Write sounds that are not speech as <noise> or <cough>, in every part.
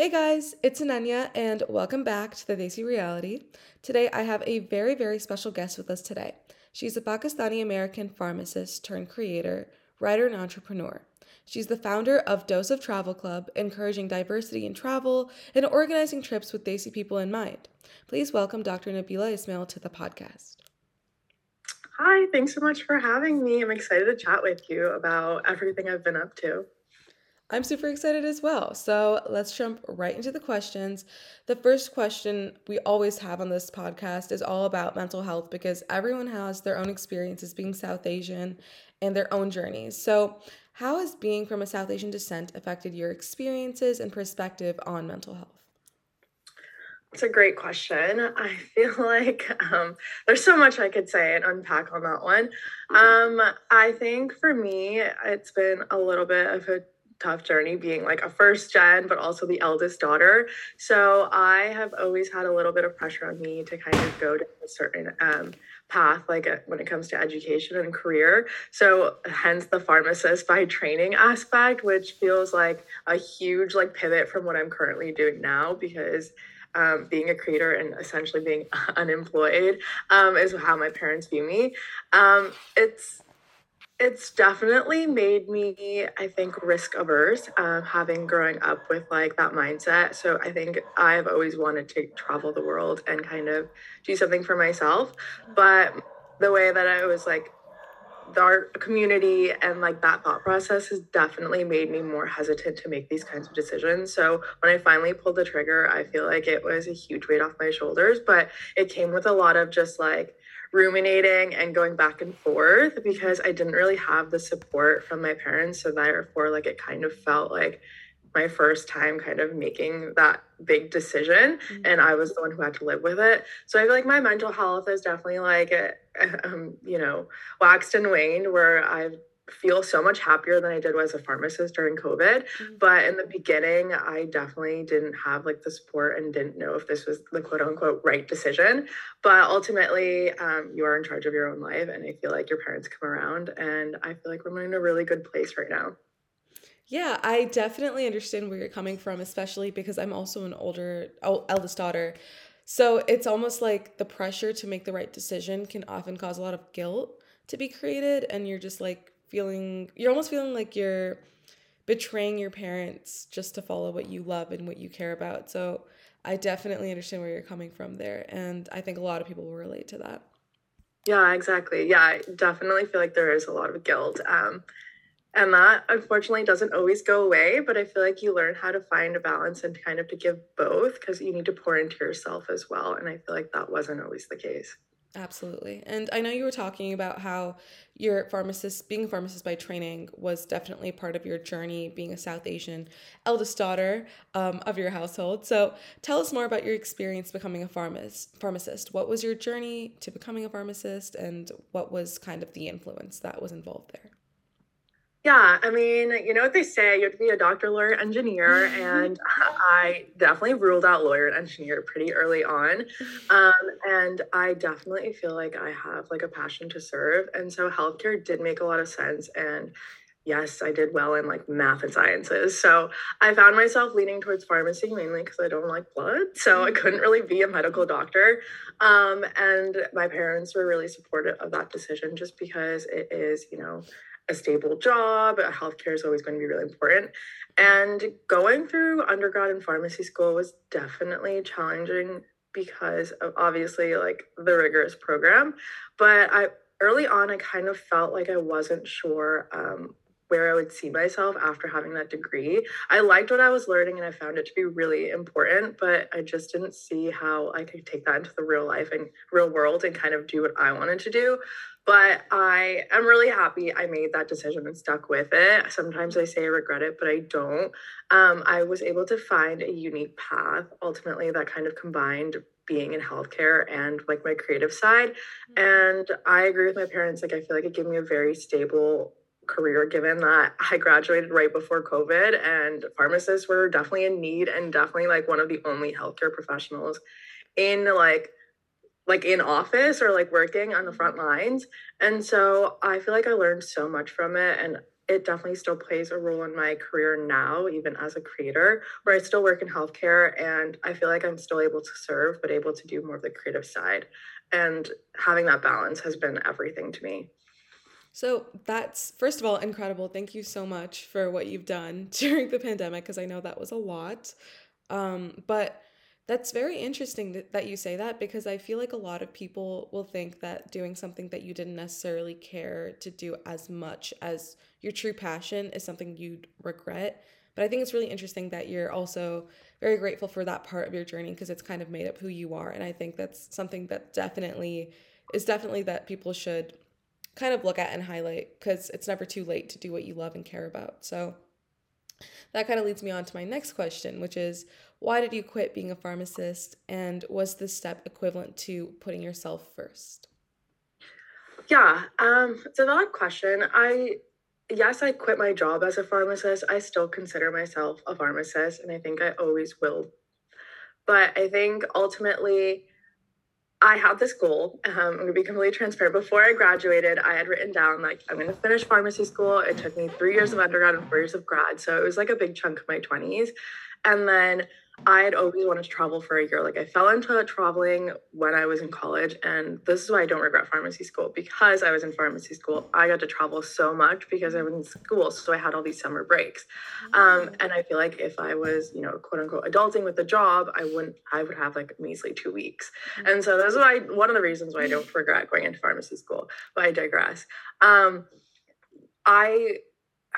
Hey guys, it's Ananya, and welcome back to the Desi Reality. Today I have a very, very special guest with us today. She's a Pakistani American pharmacist turned creator, writer, and entrepreneur. She's the founder of Dose of Travel Club, encouraging diversity in travel and organizing trips with Desi people in mind. Please welcome Dr. Nabila Ismail to the podcast. Hi, thanks so much for having me. I'm excited to chat with you about everything I've been up to. I'm super excited as well. So let's jump right into the questions. The first question we always have on this podcast is all about mental health because everyone has their own experiences being South Asian and their own journeys. So, how has being from a South Asian descent affected your experiences and perspective on mental health? It's a great question. I feel <laughs> like um, there's so much I could say and unpack on that one. Um, I think for me, it's been a little bit of a tough journey being like a first gen, but also the eldest daughter. So I have always had a little bit of pressure on me to kind of go to a certain um, path, like a, uh, when it comes to education and career. So hence the pharmacist by training aspect, which feels like a huge like pivot from what I'm currently doing now because um, being a creator and essentially being <laughs> unemployed um, is how my parents view me. Um, it's it's definitely made me i think risk averse um, having growing up with like that mindset so i think i've always wanted to travel the world and kind of do something for myself but the way that i was like the art community and like that thought process has definitely made me more hesitant to make these kinds of decisions. So when I finally pulled the trigger, I feel like it was a huge weight off my shoulders, but it came with a lot of just like ruminating and going back and forth because I didn't really have the support from my parents. So therefore, like it kind of felt like my first time kind of making that big decision mm-hmm. and i was the one who had to live with it so i feel like my mental health is definitely like <laughs> um, you know waxed and waned where i've feel so much happier than I did as a pharmacist during COVID. Mm-hmm. But in the beginning, I definitely didn't have like the support and didn't know if this was the quote unquote right decision. But ultimately, um, you are in charge of your own life. And I feel like your parents come around. And I feel like we're in a really good place right now. Yeah, I definitely understand where you're coming from, especially because I'm also an older, eldest daughter. So it's almost like the pressure to make the right decision can often cause a lot of guilt to be created. And you're just like, feeling you're almost feeling like you're betraying your parents just to follow what you love and what you care about. So I definitely understand where you're coming from there and I think a lot of people will relate to that. Yeah, exactly. Yeah, I definitely feel like there is a lot of guilt. Um and that unfortunately doesn't always go away, but I feel like you learn how to find a balance and kind of to give both because you need to pour into yourself as well. And I feel like that wasn't always the case. Absolutely. And I know you were talking about how your pharmacist, being a pharmacist by training, was definitely part of your journey being a South Asian eldest daughter um, of your household. So tell us more about your experience becoming a pharmacist. Pharmacist. What was your journey to becoming a pharmacist, and what was kind of the influence that was involved there? Yeah, I mean, you know what they say, you have to be a doctor, lawyer, engineer, <laughs> and I definitely ruled out lawyer and engineer pretty early on. Um, and I definitely feel like I have like a passion to serve. And so healthcare did make a lot of sense. And yes, I did well in like math and sciences. So I found myself leaning towards pharmacy mainly because I don't like blood. So I couldn't really be a medical doctor. Um, and my parents were really supportive of that decision just because it is, you know, a stable job. Healthcare is always going to be really important. And going through undergrad and pharmacy school was definitely challenging because of obviously like the rigorous program. But I early on, I kind of felt like I wasn't sure um, where I would see myself after having that degree. I liked what I was learning and I found it to be really important, but I just didn't see how I could take that into the real life and real world and kind of do what I wanted to do. But I am really happy I made that decision and stuck with it. Sometimes I say I regret it, but I don't. Um, I was able to find a unique path ultimately that kind of combined being in healthcare and like my creative side. Mm-hmm. And I agree with my parents. Like, I feel like it gave me a very stable career given that I graduated right before COVID and pharmacists were definitely in need and definitely like one of the only healthcare professionals in like like in office or like working on the front lines. And so I feel like I learned so much from it and it definitely still plays a role in my career now, even as a creator, where I still work in healthcare and I feel like I'm still able to serve, but able to do more of the creative side. And having that balance has been everything to me. So that's, first of all, incredible. Thank you so much for what you've done <laughs> during the pandemic, because I know that was a lot. Um, but that's very interesting that you say that because I feel like a lot of people will think that doing something that you didn't necessarily care to do as much as your true passion is something you'd regret. But I think it's really interesting that you're also very grateful for that part of your journey because it's kind of made up who you are. And I think that's something that definitely is definitely that people should kind of look at and highlight because it's never too late to do what you love and care about. So that kind of leads me on to my next question, which is why did you quit being a pharmacist? And was this step equivalent to putting yourself first? Yeah, um, it's a valid question. I yes, I quit my job as a pharmacist. I still consider myself a pharmacist, and I think I always will. But I think ultimately, I had this goal. Um, I'm gonna be completely transparent. Before I graduated, I had written down like I'm gonna finish pharmacy school. It took me three years of undergrad and four years of grad, so it was like a big chunk of my 20s. And then I had always wanted to travel for a year. Like I fell into traveling when I was in college, and this is why I don't regret pharmacy school because I was in pharmacy school. I got to travel so much because I was in school, so I had all these summer breaks. Um, mm. and I feel like if I was, you know, quote unquote, adulting with a job, I wouldn't. I would have like measly two weeks. Mm. And so that's why one of the reasons why I don't <laughs> regret going into pharmacy school. But I digress. Um, I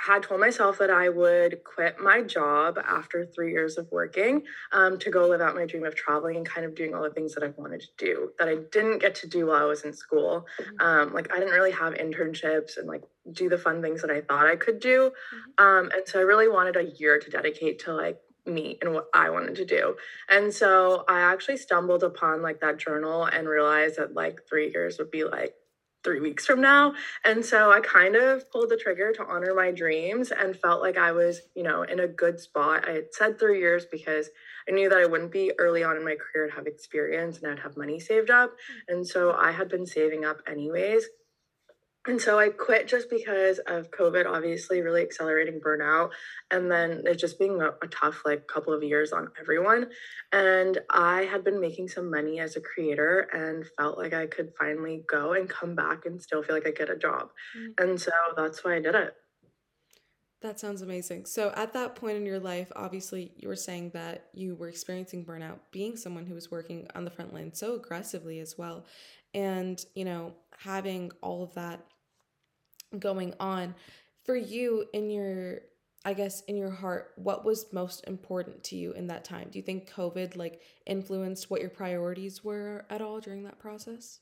had told myself that I would quit my job after three years of working um, to go live out my dream of traveling and kind of doing all the things that I wanted to do that I didn't get to do while I was in school. Mm-hmm. Um, like I didn't really have internships and like do the fun things that I thought I could do. Mm-hmm. Um, and so I really wanted a year to dedicate to like me and what I wanted to do. And so I actually stumbled upon like that journal and realized that like three years would be like three weeks from now. And so I kind of pulled the trigger to honor my dreams and felt like I was, you know, in a good spot. I had said three years because I knew that I wouldn't be early on in my career to have experience and I'd have money saved up. Mm. And so I had been saving up anyways. And so I quit just because of COVID, obviously, really accelerating burnout. And then it just being a, a, tough, like, couple of years on everyone. And I had been making some money as a creator and felt like I could finally go and come back and still feel like I get a job. Mm-hmm. And so that's why I did it. That sounds amazing. So, at that point in your life, obviously, you were saying that you were experiencing burnout, being someone who was working on the front line so aggressively as well. And, you know, having all of that going on for you in your I guess in your heart, what was most important to you in that time? Do you think COVID like influenced what your priorities were at all during that process?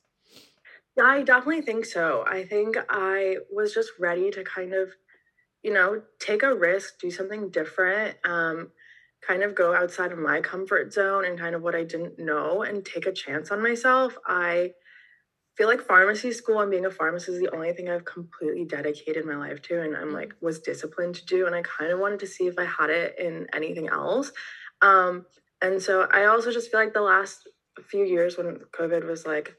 I definitely think so. I think I was just ready to kind of, you know, take a risk, do something different, um, kind of go outside of my comfort zone and kind of what I didn't know and take a chance on myself. I feel like pharmacy school and being a pharmacist is the only thing I've completely dedicated my life to and I'm like was disciplined to do and I kind of wanted to see if I had it in anything else. Um and so I also just feel like the last few years when COVID was like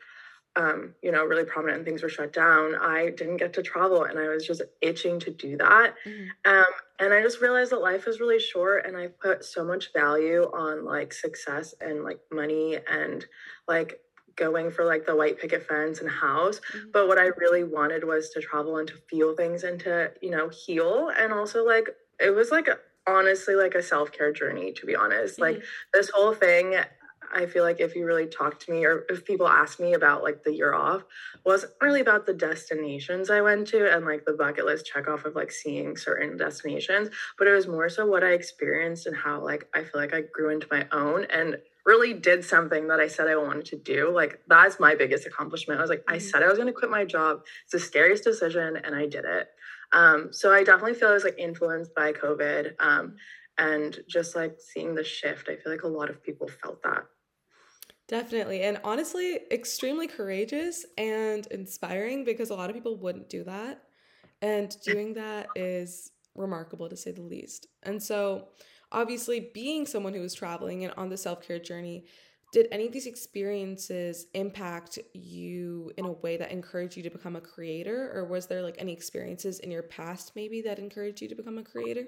um, you know, really prominent and things were shut down, I didn't get to travel and I was just itching to do that. Mm-hmm. Um, and I just realized that life is really short and I put so much value on like success and like money and like going for like the white picket fence and house mm-hmm. but what i really wanted was to travel and to feel things and to you know heal and also like it was like honestly like a self-care journey to be honest mm-hmm. like this whole thing i feel like if you really talk to me or if people ask me about like the year off wasn't really about the destinations i went to and like the bucket list check off of like seeing certain destinations but it was more so what i experienced and how like i feel like i grew into my own and really did something that I said I wanted to do. Like that's my biggest accomplishment. I was like, mm-hmm. I said I was going to quit my job. It's the scariest decision, and I did it. Um, so I definitely feel I was like influenced by COVID, um, and just like seeing the shift. I feel like a lot of people felt that. Definitely. And honestly, extremely courageous and inspiring because a lot of people wouldn't do that. And doing that is remarkable to say the least. And so, obviously being someone who was traveling and on the self-care journey did any of these experiences impact you in a way that encouraged you to become a creator? Or was there like any experiences in your past maybe that encouraged you to become a creator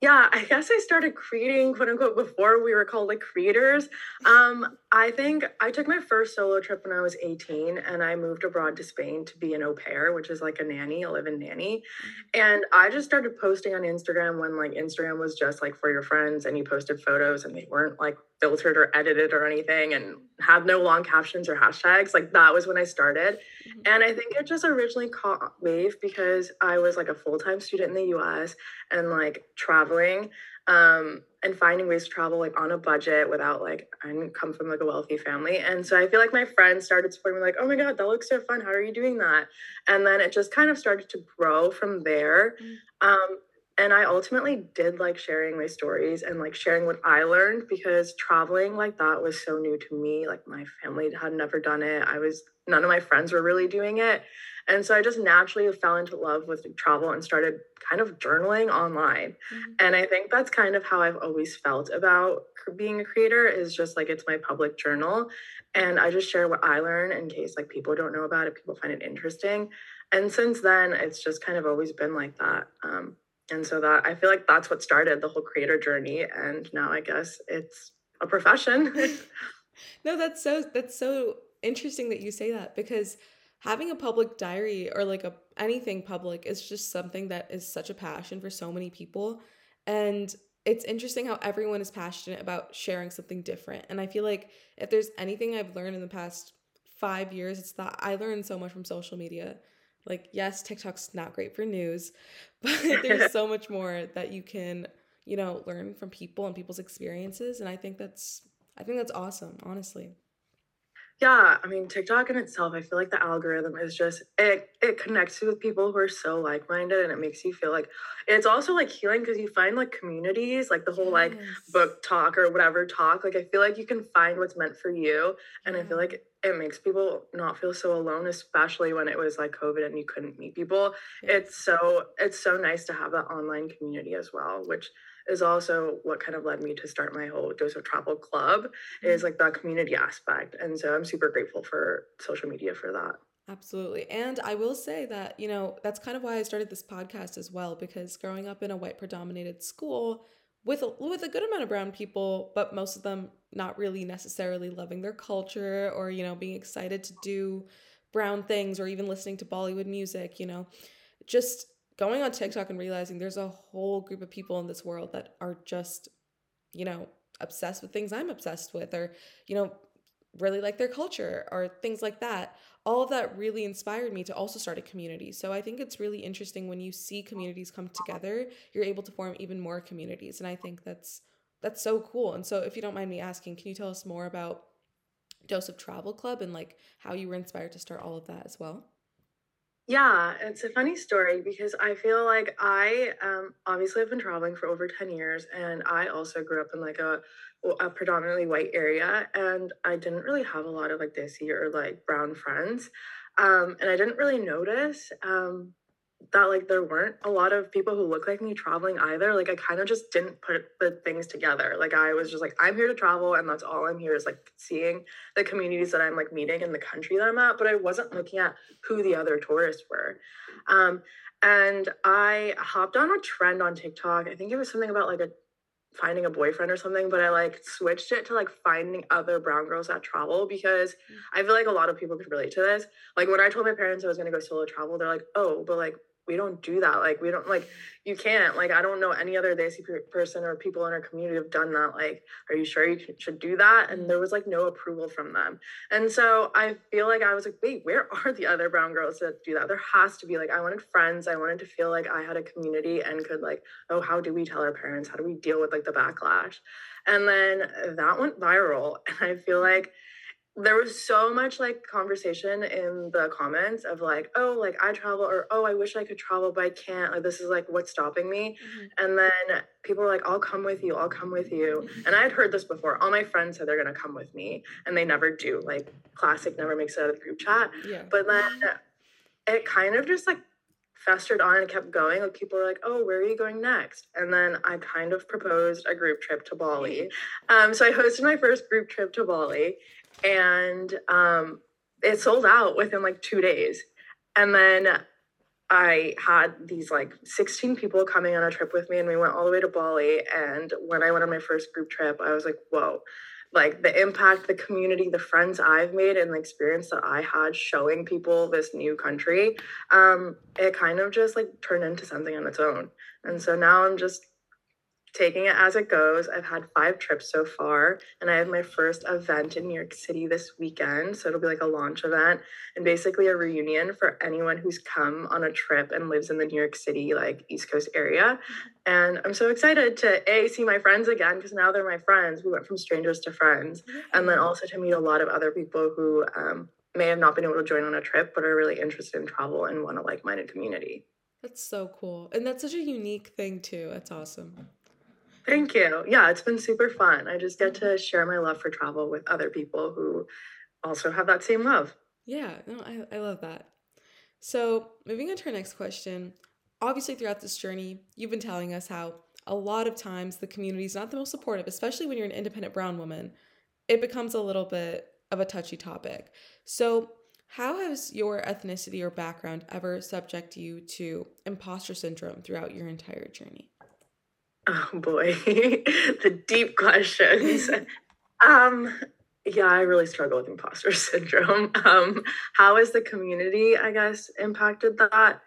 yeah, I guess I started creating quote unquote before we were called like creators. Um, I think I took my first solo trip when I was 18 and I moved abroad to Spain to be an au pair, which is like a nanny, a live-in nanny. Mm-hmm. And I just started posting on Instagram when like Instagram was just like for your friends and you posted photos and they weren't like filtered or edited or anything and had no long captions or hashtags. Like that was when I started. Mm-hmm. And I think it just originally caught wave because I was like a full-time student in the US and like traveling um, and finding ways to travel like on a budget without like I didn't come from like a wealthy family. And so I feel like my friends started supporting me like, oh my God, that looks so fun. How are you doing that? And then it just kind of started to grow from there. Mm-hmm. Um, and I ultimately did like sharing my stories and like sharing what I learned because traveling like that was so new to me. Like my family had never done it. I was none of my friends were really doing it. And so I just naturally fell into love with travel and started kind of journaling online. Mm-hmm. And I think that's kind of how I've always felt about being a creator is just like it's my public journal and I just share what I learn in case like people don't know about it, people find it interesting. And since then, it's just kind of always been like that. Um, and so that i feel like that's what started the whole creator journey and now i guess it's a profession. <laughs> No that's so that's so interesting that you say that because having a public diary or like a anything public is just something that is such a passion for so many people. And it's interesting how everyone is passionate about sharing something different. And i feel like if there's anything i've learned in the past 5 years it's that i learned so much from social media like, yes, TikTok's not great for news, <laughs> but <laughs> there's so much more that you can, you know, learn from people and people's experiences. And I think that's, I think that's awesome, honestly. Yeah, I mean TikTok in itself, I feel like the algorithm is just it it connects you with people who are so like-minded and it makes you feel like it's also like healing because you find like communities, like the whole like BookTok or whatever talk. Like I feel like you can find what's meant for you. And I feel like it makes people not feel so alone, especially when it was like COVID and you couldn't meet people. It's so it's so nice to have that online community as well, which is also what kind of led me to start my whole dose of travel club mm-hmm. is like that community aspect and so i'm super grateful for social media for that absolutely and i will say that you know that's kind of why i started this podcast as well because growing up in a white predominated school with a, with a good amount of brown people but most of them not really necessarily loving their culture or you know being excited to do brown things or even listening to bollywood music you know just going on TikTok and realizing there's a whole group of people in this world that are just, you know, obsessed with things I'm obsessed with or, you know, really like their culture or things like that. All of that really inspired me to also start a community. So I think it's really interesting when you see communities come together, you're able to form even more communities. And I think that's that's so cool. And so if you don't mind me asking, can you tell us more about Dose of Travel Club and like how you were inspired to start all of that as well? Yeah, it's a funny story because I feel like I um obviously I've been traveling for over 10 years and I also grew up in like a a predominantly white area and I didn't really have a lot of like desi or like brown friends. Um and I didn't really notice um that like there weren't a lot of people who look like me traveling either. Like I kind of just didn't put the things together. Like I was just like, I'm here to travel and that's all I'm here is like seeing the communities that I'm like meeting in the country that I'm at. But I wasn't looking at who the other tourists were. Um, and I hopped on a trend on TikTok. I think it was something about like a finding a boyfriend or something, but I like switched it to like finding other brown girls that travel because mm. I feel like a lot of people could relate to this. Like when I told my parents I was gonna go solo travel, they're like, oh, but like we don't do that. Like we don't like you can't. Like I don't know any other Desi person or people in our community have done that. Like, are you sure you should do that? And there was like no approval from them. And so I feel like I was like, wait, where <laughs> are the other brown girls that do that? There has to be like I wanted friends. I wanted to feel like I had a community and could like, oh, how do we tell our parents? How do we deal with like the backlash? And then that went viral. <laughs> And I feel like there was so much like conversation in the comments of like oh like i travel or oh i wish i could travel but i can't like this is like what's stopping me mm-hmm. and then people were like i'll come with you i'll come with you and i had heard this before all my friends said they're going to come with me and they never do like classic never makes it out of the group chat yeah. but then it kind of just like festered on and kept going. Like people were like, "Oh, where are you going next?" And then I kind of proposed a group trip to Bali. Um, so I hosted my first group trip to Bali, and um, it sold out within like two days. And then I had these like 16 people coming on a trip with me, and we went all the way to Bali. And when I went on my first group trip, I was like, "Whoa." like the impact the community the friends i've made and the experience that i had showing people this new country um it kind of just like turned into something on its own and so now i'm just taking it as it goes. I've had five trips so far, and I have my first event in New York City this weekend. So it'll be like a launch event and basically a reunion for anyone who's come on a trip and lives in the New York City, like East Coast area. And I'm so excited to A, see my friends again because now they're my friends. We went from strangers to friends. And then also to meet a lot of other people who um, may have not been able to join on a trip, but are really interested in travel and want a like minded community. That's so cool. And that's such a unique thing, too. That's awesome. Thank you. Yeah, it's been super fun. I just get to share my love for travel with other people who also have that same love. Yeah, no, I, I love that. So, moving on to our next question. Obviously, throughout this journey, you've been telling us how a lot of times the community is not the most supportive, especially when you're an independent brown woman. It becomes a little bit of a touchy topic. So, how has your ethnicity or background ever subject you to imposter syndrome throughout your entire journey? Oh boy, <laughs> the deep questions. um, yeah, I really struggle with imposter <laughs> syndrome. Um, how has the community, I guess, impacted that?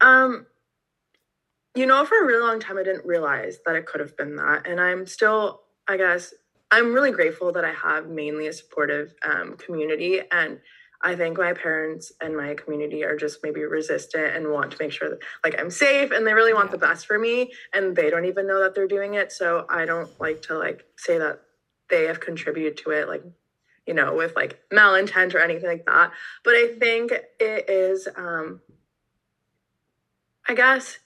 Um, you know, for a really long time, I didn't realize that it could have been that, and I'm still, I guess, I'm really grateful that I have mainly a supportive um, community and I think my parents and my community are just maybe resistant and want to make sure that like I'm safe and they really want yeah. the best for me and they don't even know that they're doing it. So I don't like to like say that they have contributed to it like you know with like malintent or anything like that. But I think it is um I guess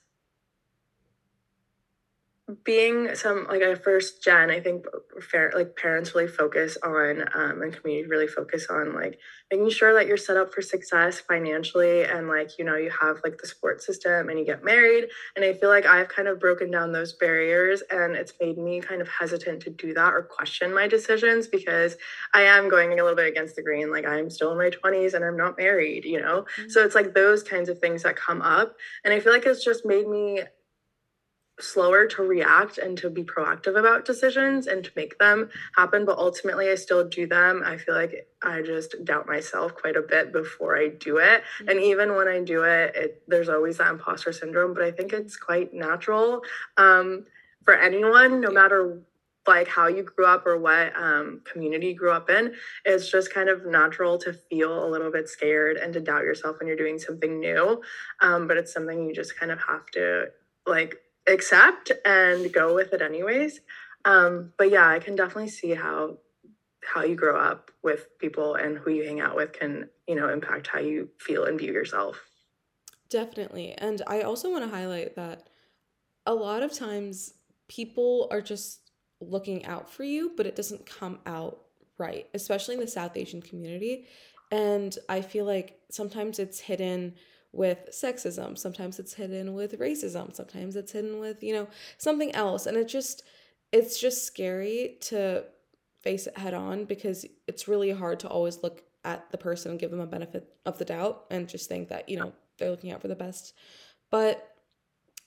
being some like a first gen i think fair, like parents really focus on um, and community really focus on like making sure that you're set up for success financially and like you know you have like the support system and you get married. And i feel like i've kind of broken down those barriers and it's made me kind of hesitant to do that or question my decisions because i am going a little bit against the grain. Like i'm still in my 20s and i'm not married you know? Mm-hmm. so it's like those kinds of things that come up. And i feel like it's just made me slower to react and to be proactive about decisions and to make them happen but ultimately i still do them. I feel like i just doubt myself quite a bit before i do it. Mm-hmm. and even when i do it, it there's always that imposter syndrome but i think it's quite natural um, for anyone no matter like how you grew up or what um, community you grew up in it's just kind of natural to feel a little bit scared and to doubt yourself when you're doing something new um, but it's something you just kind of have to like accept and go with it anyways. Um, but yeah, I can definitely see how how you grow up with people and who you hang out with can, you know, impact how you feel and view yourself. Definitely. And I also want to highlight that a lot of times people are just looking out for you, but it doesn't come out right, especially in the South Asian community. And I feel like sometimes it's hidden with sexism. Sometimes it's hidden with racism. Sometimes it's hidden with you know something else. And it just it's just scary to face it head on because it's really hard to always look at the person and give them a benefit of the doubt and just think that you know they're looking out for the best. But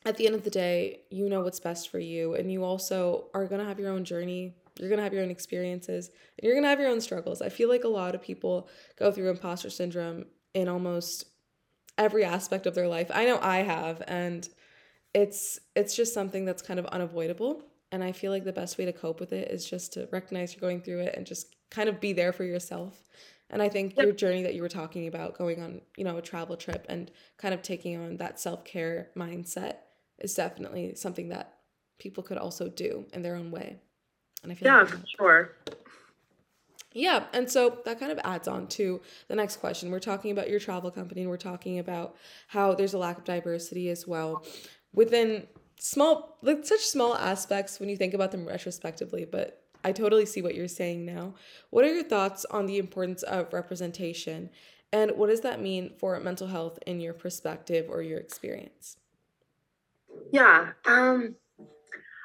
at the end of the day you know what's best for you. And you also are going to have your own journey. You're going to have your own experiences and you're going to have your own struggles. I feel like a lot of people go through imposter syndrome in almost every aspect of their life. I know I have and it's it's just something that's kind of unavoidable and I feel like the best way to cope with it is just to recognize you're going through it and just kind of be there for yourself. And I think your journey that you were talking about going on, you know, a travel trip and kind of taking on that self-care mindset is definitely something that people could also do in their own way. And I feel Yeah, like for sure. Yeah, and so that kind of adds on to the next question. We're talking about your travel company and we're talking about how there's a lack of diversity as well within small like such small aspects when you think about them retrospectively, but I totally see what you're saying now. What are your thoughts on the importance of representation And what does that mean for mental health in your perspective or your experience? Yeah. Um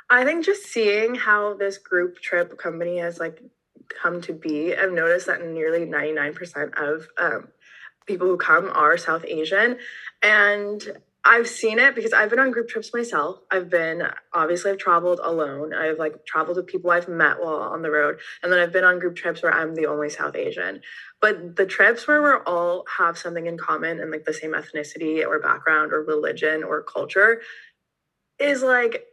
I think just seeing how this group trip company has like come to be, I've noticed that nearly 99% of um, people who come are South Asian. And I've seen it because I've been on group trips myself. I've been obviously I've traveled alone. I've like traveled with people I've met while on the road, and then I've been on group trips where I'm the only South Asian. But the trips where we're all have something in common and like the same ethnicity or background or religion or culture is like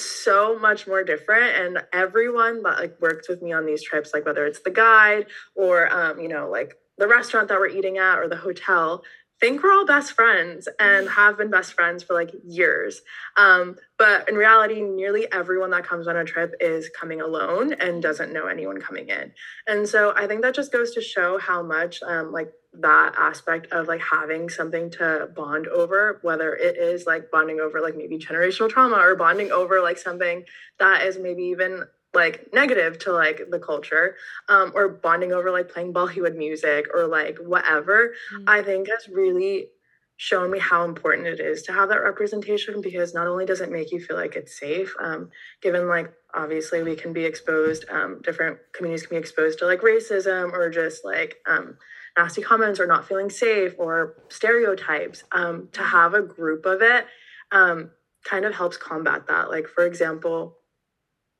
so much more different and everyone that like works with me on these trips like whether it's the guide or um you know like the restaurant that we're eating at or the hotel think we're all best friends and have been best friends for like years. Um, but in reality, nearly everyone that comes on a trip is coming alone and doesn't know anyone coming in. And so I think that just goes to show how much um, like that aspect of like having something to bond over, whether it is like bonding over like maybe generational trauma or bonding over like something that is maybe even like negative to like the culture um, or bonding over like playing Bollywood music or like whatever, mm-hmm. I think has really shown me how important it is to have that representation because not only does it make you feel like it's safe, um, given like obviously we can be exposed, um, different communities can be exposed to like racism or just like um, nasty comments or not feeling safe or stereotypes. Um, to have a group of it um, kind of helps combat that. Like, for example,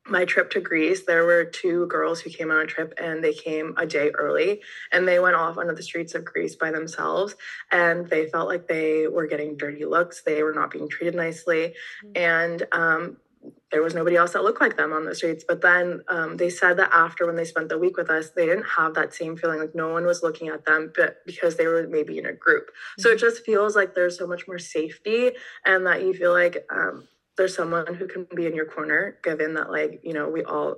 my trip to Greece, there were two girls who came on a trip and they came a day early and they went off onto the streets of Greece by themselves and they felt like they were getting dirty looks. They were not being treated nicely. Mm-hmm. And um, there was nobody else that looked like them on the streets. But then um, they said that after when they spent the week with us, they didn't have that same feeling like no one was looking at them, but because they were maybe in a group. So it just feels like there's so much more safety and that you feel like um, there's someone who can be in your corner given that like you know we all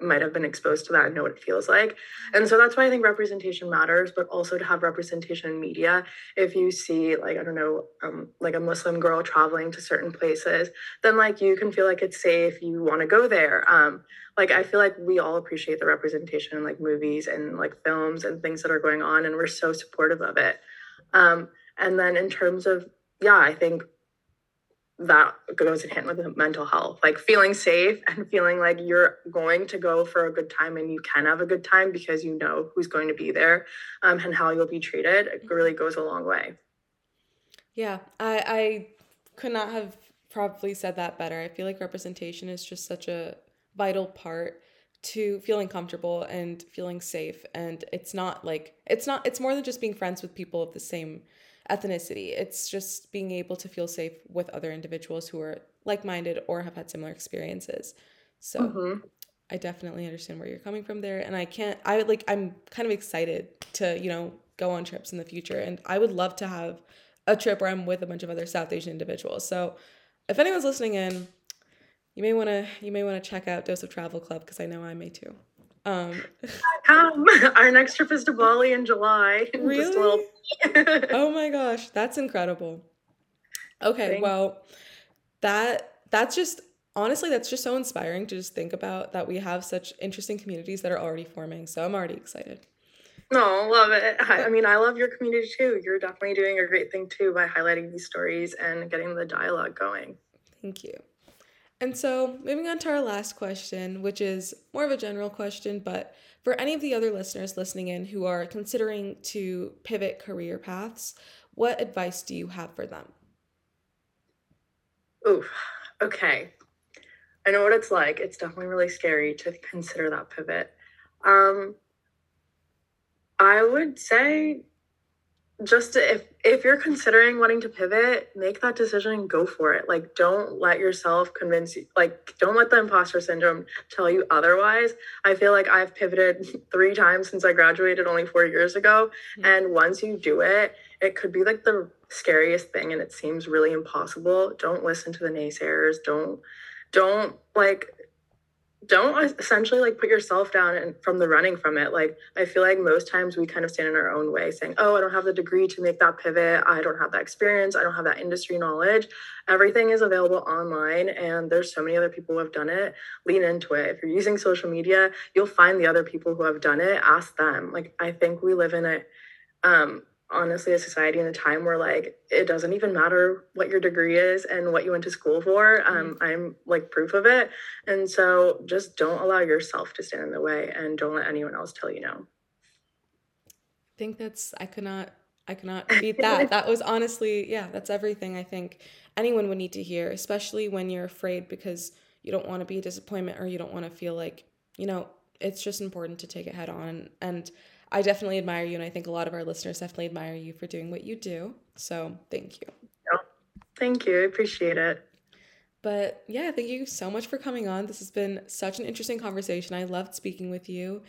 might have been exposed to that and know what it feels like. And so that's why i think representation matters but also to have representation in media. If you see like i don't know um, like a muslim girl traveling to certain places then like you can feel like it's safe you want to go there. Um, like i feel like we all appreciate the representation in like movies and like films and things that are going on and we're so supportive of it. Um, and then in terms of yeah i think that goes in hand with mental health. Like feeling safe and feeling like you're going to go for a good time and you can have a good time because you know who's going to be there um, and how you'll be treated it really goes a long way. Yeah i i could not have probably said that better. I feel like representation is just such a vital part to feeling comfortable and feeling safe and it's not like it's not it's more than just being friends with people of the same ethnicity. It's just being able to feel safe with other individuals who are like minded or have had similar experiences. So mm-hmm. I definitely understand where you're coming from there. And I can't, I like, I'm kind of excited to, you know, go on trips in the future. And I would love to have a trip where I'm with a bunch of other South Asian individuals. So if anyone's listening in, you may want to you may want to check out Dose of Travel Club because I know I may too. Um, <laughs> Come, <laughs> our next trip is to Bali in July. <laughs> Really? <laughs> Oh my gosh, that's incredible. Okay, Thanks. well, that that's just honestly that's just so inspiring to just think about that we have such interesting communities that are already forming. So I'm already excited. No, love it. I mean, I love your community too. You're definitely doing a great thing too by highlighting these stories and getting the dialogue going. Thank you. And so, moving on to our last question, which is more of a general question, but for any of the other listeners listening in who are considering to pivot career paths, what advice do you have for them? Ooh, okay. I know what it's like. It's definitely really scary to consider that pivot. Um, I would say just if if you're considering wanting to pivot make that decision and go for it. Like don't let yourself convince you like don't let the imposter syndrome tell you otherwise. I feel like i've pivoted <laughs> three times since i graduated only four years ago mm-hmm. and once you do it it could be like the scariest thing and it seems really impossible. Don't listen to the naysayers. Don't don't like don't essentially like put yourself down and from the running from it. Like i feel like most times we kind of stand in our own way saying oh i don't have the degree to make that pivot. I don't have that experience. I don't have that industry knowledge. Everything is available online and there's so many other people who have done it. Lean into it. If you're using social media you'll find the other people who have done it. Ask them. Like i think we live in a um, honestly a society and a time where like it doesn't even matter what your degree is and what you went to school for mm-hmm. um, i'm like proof of it. And so just don't allow yourself to stand in the way and don't let anyone else tell you no. I think that's i could not i cannot <laughs> beat that. That was honestly yeah that's everything i think anyone would need to hear especially when you're afraid because you don't want to be a disappointment or you don't want to feel like you know it's just important to take it head on. And I definitely admire you, and I think a lot of our listeners definitely admire you for doing what you do. So thank you. thank you. I appreciate it. But yeah, thank you so much for coming on. This has been such an interesting conversation. I loved speaking with you.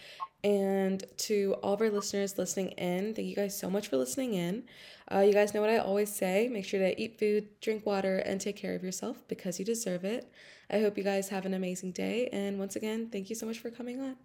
And to all of our listeners listening in, thank you guys so much for listening in. Uh, you guys know what I always say make sure to eat food, drink water, and take care of yourself because you deserve it. I hope you guys have an amazing day. And once again, thank you so much for coming on.